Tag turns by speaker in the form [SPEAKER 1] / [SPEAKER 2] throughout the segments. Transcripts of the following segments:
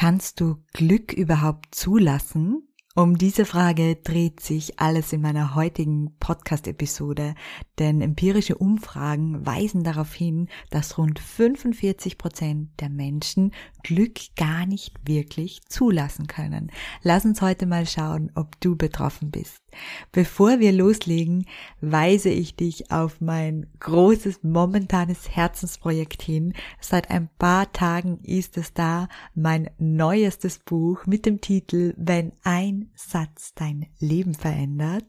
[SPEAKER 1] Kannst du Glück überhaupt zulassen? Um diese Frage dreht sich alles in meiner heutigen Podcast-Episode, denn empirische Umfragen weisen darauf hin, dass rund 45 Prozent der Menschen Glück gar nicht wirklich zulassen können. Lass uns heute mal schauen, ob du betroffen bist. Bevor wir loslegen, weise ich dich auf mein großes momentanes Herzensprojekt hin. Seit ein paar Tagen ist es da, mein neuestes Buch mit dem Titel Wenn ein Satz dein Leben verändert.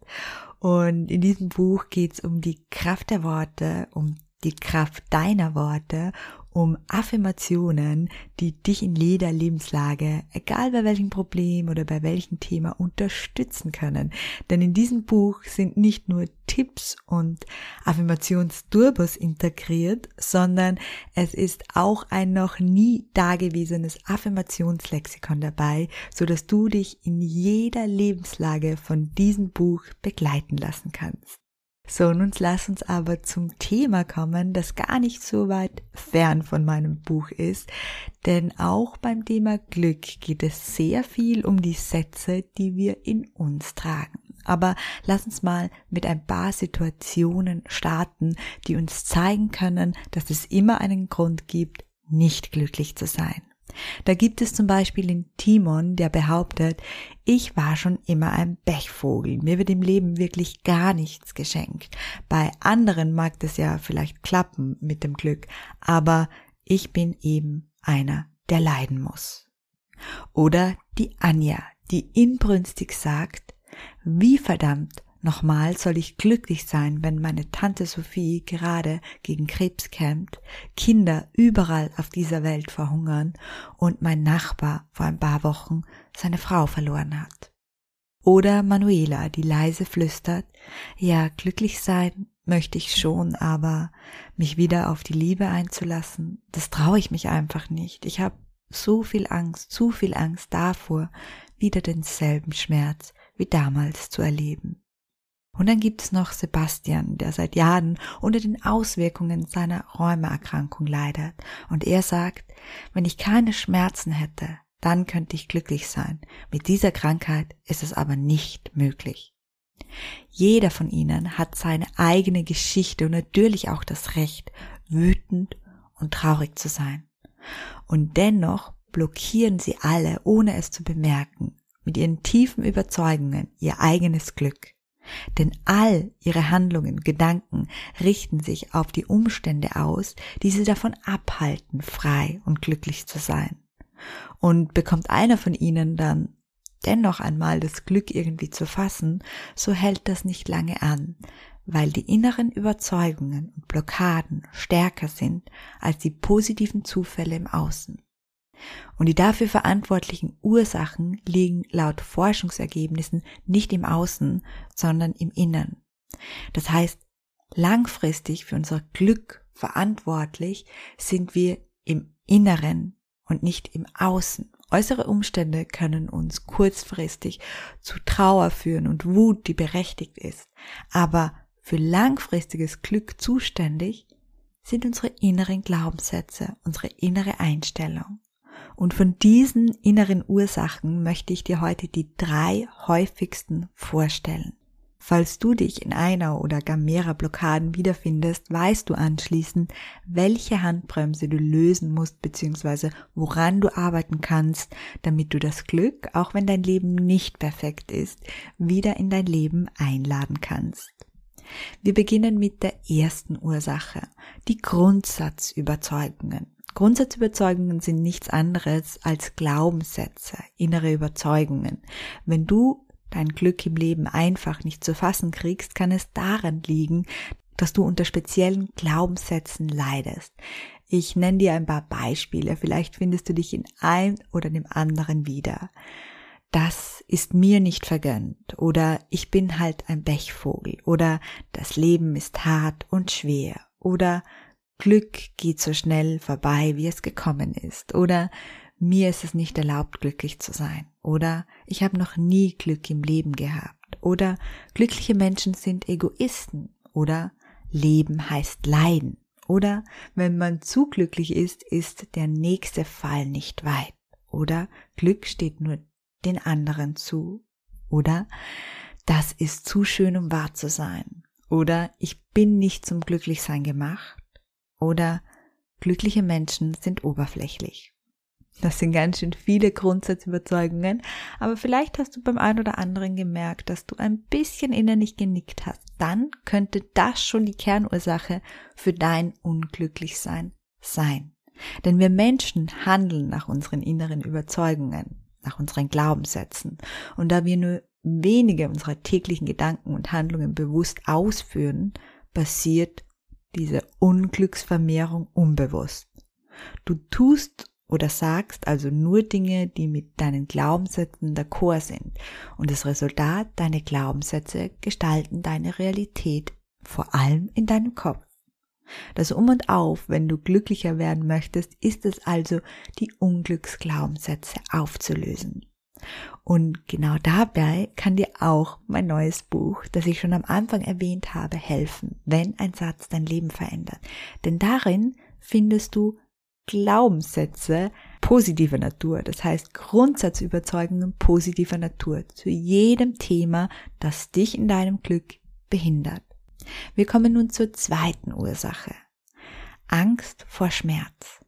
[SPEAKER 1] Und in diesem Buch geht es um die Kraft der Worte, um die Kraft deiner Worte um Affirmationen, die dich in jeder Lebenslage, egal bei welchem Problem oder bei welchem Thema, unterstützen können. Denn in diesem Buch sind nicht nur Tipps und Affirmationsturbos integriert, sondern es ist auch ein noch nie dagewesenes Affirmationslexikon dabei, so dass du dich in jeder Lebenslage von diesem Buch begleiten lassen kannst. So, nun lass uns aber zum Thema kommen, das gar nicht so weit fern von meinem Buch ist, denn auch beim Thema Glück geht es sehr viel um die Sätze, die wir in uns tragen. Aber lass uns mal mit ein paar Situationen starten, die uns zeigen können, dass es immer einen Grund gibt, nicht glücklich zu sein. Da gibt es zum Beispiel den Timon, der behauptet, ich war schon immer ein Pechvogel, mir wird im Leben wirklich gar nichts geschenkt. Bei anderen mag das ja vielleicht klappen mit dem Glück, aber ich bin eben einer, der leiden muss. Oder die Anja, die inbrünstig sagt, wie verdammt Nochmal soll ich glücklich sein, wenn meine Tante Sophie gerade gegen Krebs kämpft, Kinder überall auf dieser Welt verhungern und mein Nachbar vor ein paar Wochen seine Frau verloren hat. Oder Manuela, die leise flüstert, ja, glücklich sein möchte ich schon, aber mich wieder auf die Liebe einzulassen, das traue ich mich einfach nicht. Ich habe so viel Angst, zu viel Angst davor, wieder denselben Schmerz wie damals zu erleben. Und dann gibt es noch Sebastian, der seit Jahren unter den Auswirkungen seiner Rheumaerkrankung leidet. Und er sagt, wenn ich keine Schmerzen hätte, dann könnte ich glücklich sein. Mit dieser Krankheit ist es aber nicht möglich. Jeder von ihnen hat seine eigene Geschichte und natürlich auch das Recht, wütend und traurig zu sein. Und dennoch blockieren sie alle, ohne es zu bemerken, mit ihren tiefen Überzeugungen ihr eigenes Glück. Denn all ihre Handlungen, Gedanken richten sich auf die Umstände aus, die sie davon abhalten, frei und glücklich zu sein. Und bekommt einer von ihnen dann dennoch einmal das Glück irgendwie zu fassen, so hält das nicht lange an, weil die inneren Überzeugungen und Blockaden stärker sind als die positiven Zufälle im Außen. Und die dafür verantwortlichen Ursachen liegen laut Forschungsergebnissen nicht im Außen, sondern im Innern. Das heißt, langfristig für unser Glück verantwortlich sind wir im Inneren und nicht im Außen. Äußere Umstände können uns kurzfristig zu Trauer führen und Wut, die berechtigt ist. Aber für langfristiges Glück zuständig sind unsere inneren Glaubenssätze, unsere innere Einstellung. Und von diesen inneren Ursachen möchte ich dir heute die drei häufigsten vorstellen. Falls du dich in einer oder gar mehrerer Blockaden wiederfindest, weißt du anschließend, welche Handbremse du lösen musst bzw. woran du arbeiten kannst, damit du das Glück, auch wenn dein Leben nicht perfekt ist, wieder in dein Leben einladen kannst. Wir beginnen mit der ersten Ursache, die Grundsatzüberzeugungen. Grundsatzüberzeugungen sind nichts anderes als Glaubenssätze, innere Überzeugungen. Wenn du dein Glück im Leben einfach nicht zu fassen kriegst, kann es daran liegen, dass du unter speziellen Glaubenssätzen leidest. Ich nenne dir ein paar Beispiele, vielleicht findest du dich in einem oder dem anderen wieder. das ist mir nicht vergönnt oder ich bin halt ein Bechvogel oder das Leben ist hart und schwer oder Glück geht so schnell vorbei, wie es gekommen ist oder mir ist es nicht erlaubt, glücklich zu sein oder ich habe noch nie Glück im Leben gehabt oder glückliche Menschen sind Egoisten oder Leben heißt Leiden oder wenn man zu glücklich ist, ist der nächste Fall nicht weit oder Glück steht nur den anderen zu. Oder das ist zu schön, um wahr zu sein. Oder ich bin nicht zum Glücklichsein gemacht. Oder glückliche Menschen sind oberflächlich. Das sind ganz schön viele Grundsatzüberzeugungen, aber vielleicht hast du beim einen oder anderen gemerkt, dass du ein bisschen innerlich genickt hast. Dann könnte das schon die Kernursache für dein Unglücklichsein sein. Denn wir Menschen handeln nach unseren inneren Überzeugungen nach unseren Glaubenssätzen. Und da wir nur wenige unserer täglichen Gedanken und Handlungen bewusst ausführen, passiert diese Unglücksvermehrung unbewusst. Du tust oder sagst also nur Dinge, die mit deinen Glaubenssätzen d'accord sind. Und das Resultat, deine Glaubenssätze gestalten deine Realität, vor allem in deinem Kopf. Das Um und Auf, wenn du glücklicher werden möchtest, ist es also, die Unglücksglaubenssätze aufzulösen. Und genau dabei kann dir auch mein neues Buch, das ich schon am Anfang erwähnt habe, helfen, wenn ein Satz dein Leben verändert. Denn darin findest du Glaubenssätze positiver Natur, das heißt Grundsatzüberzeugungen positiver Natur zu jedem Thema, das dich in deinem Glück behindert. Wir kommen nun zur zweiten Ursache. Angst vor Schmerz.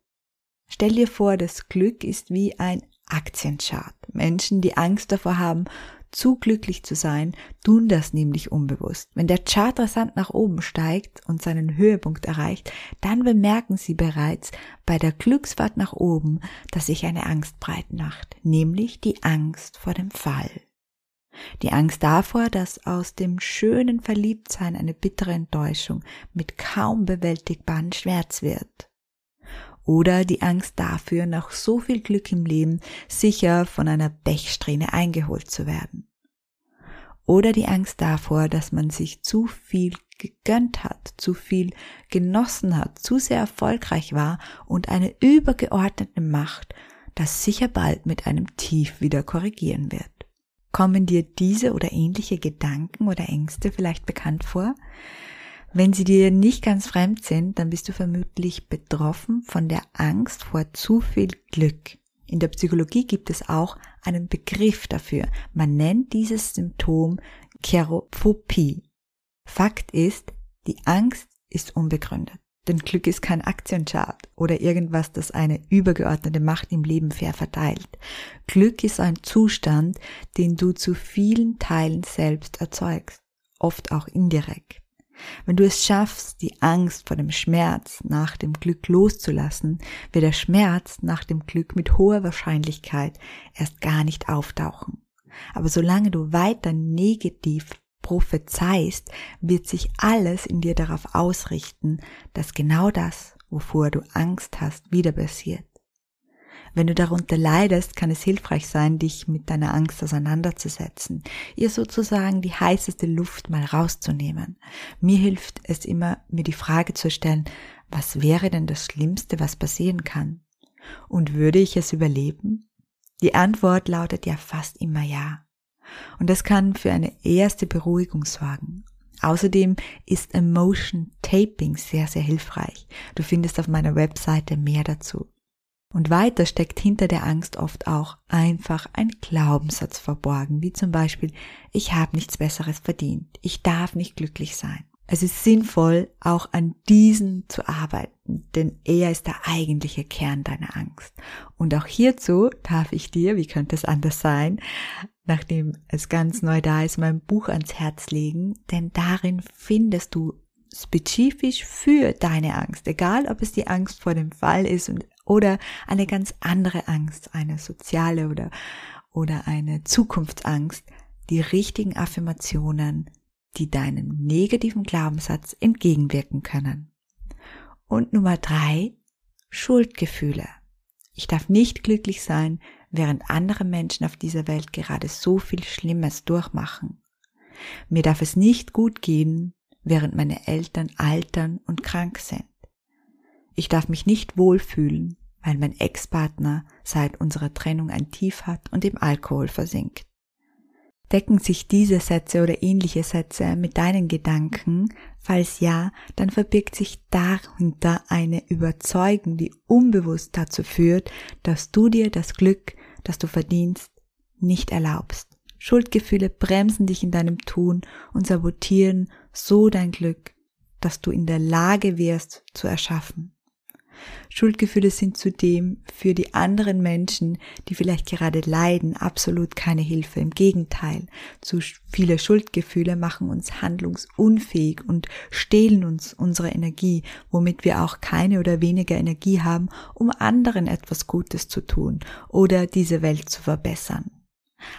[SPEAKER 1] Stell dir vor, das Glück ist wie ein Aktienchart. Menschen, die Angst davor haben, zu glücklich zu sein, tun das nämlich unbewusst. Wenn der Chart rasant nach oben steigt und seinen Höhepunkt erreicht, dann bemerken sie bereits bei der Glücksfahrt nach oben, dass sich eine Angst breit macht, nämlich die Angst vor dem Fall. Die Angst davor, dass aus dem schönen Verliebtsein eine bittere Enttäuschung mit kaum bewältigbaren Schmerz wird. Oder die Angst dafür, nach so viel Glück im Leben sicher von einer Bechsträhne eingeholt zu werden. Oder die Angst davor, dass man sich zu viel gegönnt hat, zu viel genossen hat, zu sehr erfolgreich war und eine übergeordnete Macht das sicher bald mit einem Tief wieder korrigieren wird. Kommen dir diese oder ähnliche Gedanken oder Ängste vielleicht bekannt vor? Wenn sie dir nicht ganz fremd sind, dann bist du vermutlich betroffen von der Angst vor zu viel Glück. In der Psychologie gibt es auch einen Begriff dafür. Man nennt dieses Symptom Cherophobie. Fakt ist, die Angst ist unbegründet. Denn Glück ist kein Aktienchart oder irgendwas, das eine übergeordnete Macht im Leben fair verteilt. Glück ist ein Zustand, den du zu vielen Teilen selbst erzeugst, oft auch indirekt. Wenn du es schaffst, die Angst vor dem Schmerz nach dem Glück loszulassen, wird der Schmerz nach dem Glück mit hoher Wahrscheinlichkeit erst gar nicht auftauchen. Aber solange du weiter negativ prophezeist, wird sich alles in dir darauf ausrichten, dass genau das, wovor du Angst hast, wieder passiert. Wenn du darunter leidest, kann es hilfreich sein, dich mit deiner Angst auseinanderzusetzen, ihr sozusagen die heißeste Luft mal rauszunehmen. Mir hilft es immer, mir die Frage zu stellen, was wäre denn das Schlimmste, was passieren kann? Und würde ich es überleben? Die Antwort lautet ja fast immer ja. Und das kann für eine erste Beruhigung sorgen. Außerdem ist Emotion Taping sehr, sehr hilfreich. Du findest auf meiner Webseite mehr dazu. Und weiter steckt hinter der Angst oft auch einfach ein Glaubenssatz verborgen, wie zum Beispiel, ich habe nichts Besseres verdient, ich darf nicht glücklich sein. Es ist sinnvoll, auch an diesen zu arbeiten, denn er ist der eigentliche Kern deiner Angst. Und auch hierzu darf ich dir, wie könnte es anders sein, nachdem es ganz neu da ist, mein Buch ans Herz legen, denn darin findest du spezifisch für deine Angst, egal ob es die Angst vor dem Fall ist und, oder eine ganz andere Angst, eine soziale oder, oder eine Zukunftsangst, die richtigen Affirmationen, die deinem negativen Glaubenssatz entgegenwirken können. Und Nummer drei, Schuldgefühle. Ich darf nicht glücklich sein, während andere Menschen auf dieser Welt gerade so viel Schlimmes durchmachen. Mir darf es nicht gut gehen, während meine Eltern altern und krank sind. Ich darf mich nicht wohlfühlen, weil mein Ex-Partner seit unserer Trennung ein Tief hat und im Alkohol versinkt. Decken sich diese Sätze oder ähnliche Sätze mit deinen Gedanken? Falls ja, dann verbirgt sich darunter eine Überzeugung, die unbewusst dazu führt, dass du dir das Glück, das du verdienst, nicht erlaubst. Schuldgefühle bremsen dich in deinem Tun und sabotieren so dein Glück, dass du in der Lage wärst zu erschaffen. Schuldgefühle sind zudem für die anderen Menschen, die vielleicht gerade leiden, absolut keine Hilfe. Im Gegenteil, zu viele Schuldgefühle machen uns handlungsunfähig und stehlen uns unsere Energie, womit wir auch keine oder weniger Energie haben, um anderen etwas Gutes zu tun oder diese Welt zu verbessern.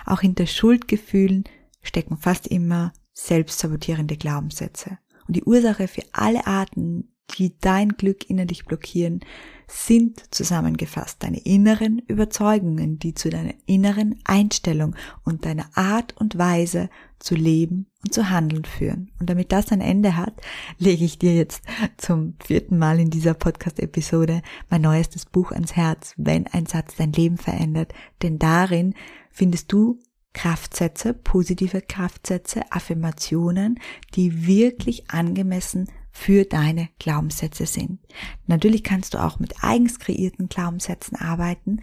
[SPEAKER 1] Auch hinter Schuldgefühlen stecken fast immer selbstsabotierende Glaubenssätze. Und die Ursache für alle Arten die dein Glück innerlich blockieren, sind zusammengefasst deine inneren Überzeugungen, die zu deiner inneren Einstellung und deiner Art und Weise zu leben und zu handeln führen. Und damit das ein Ende hat, lege ich dir jetzt zum vierten Mal in dieser Podcast-Episode mein neuestes Buch ans Herz, wenn ein Satz dein Leben verändert. Denn darin findest du Kraftsätze, positive Kraftsätze, Affirmationen, die wirklich angemessen für deine Glaubenssätze sind. Natürlich kannst du auch mit eigens kreierten Glaubenssätzen arbeiten,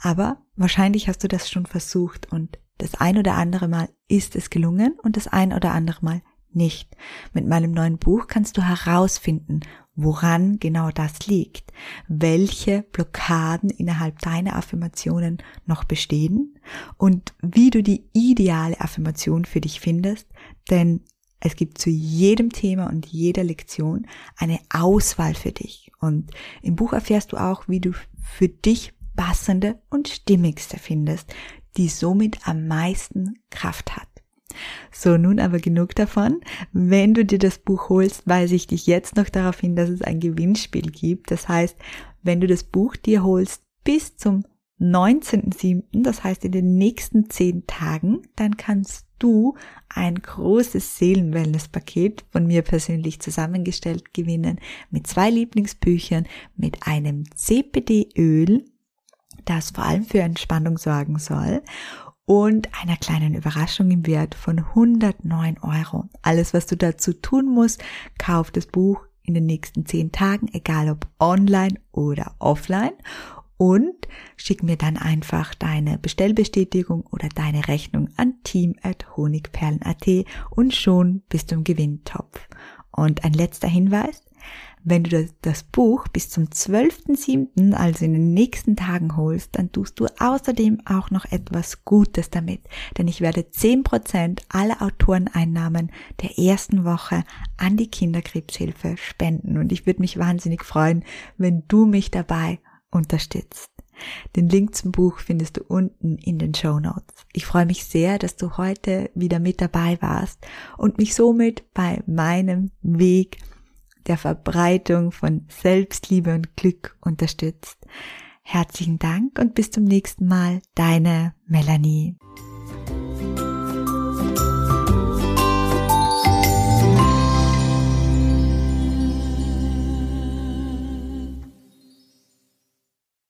[SPEAKER 1] aber wahrscheinlich hast du das schon versucht und das ein oder andere Mal ist es gelungen und das ein oder andere Mal nicht. Mit meinem neuen Buch kannst du herausfinden, woran genau das liegt, welche Blockaden innerhalb deiner Affirmationen noch bestehen und wie du die ideale Affirmation für dich findest, denn es gibt zu jedem Thema und jeder Lektion eine Auswahl für dich. Und im Buch erfährst du auch, wie du für dich passende und stimmigste findest, die somit am meisten Kraft hat. So, nun aber genug davon. Wenn du dir das Buch holst, weise ich dich jetzt noch darauf hin, dass es ein Gewinnspiel gibt. Das heißt, wenn du das Buch dir holst bis zum 19.07., das heißt in den nächsten zehn Tagen, dann kannst du ein großes Seelenwellness-Paket von mir persönlich zusammengestellt gewinnen mit zwei Lieblingsbüchern, mit einem CPD-Öl, das vor allem für Entspannung sorgen soll und einer kleinen Überraschung im Wert von 109 Euro. Alles, was du dazu tun musst, kauf das Buch in den nächsten zehn Tagen, egal ob online oder offline und schick mir dann einfach deine Bestellbestätigung oder deine Rechnung an team.honigperlen.at und schon bist du im Gewinntopf. Und ein letzter Hinweis, wenn du das Buch bis zum 12.07., also in den nächsten Tagen holst, dann tust du außerdem auch noch etwas Gutes damit. Denn ich werde 10% aller Autoreneinnahmen der ersten Woche an die Kinderkrebshilfe spenden. Und ich würde mich wahnsinnig freuen, wenn du mich dabei unterstützt. Den Link zum Buch findest du unten in den Show Notes. Ich freue mich sehr, dass du heute wieder mit dabei warst und mich somit bei meinem Weg der Verbreitung von Selbstliebe und Glück unterstützt. Herzlichen Dank und bis zum nächsten Mal, deine Melanie.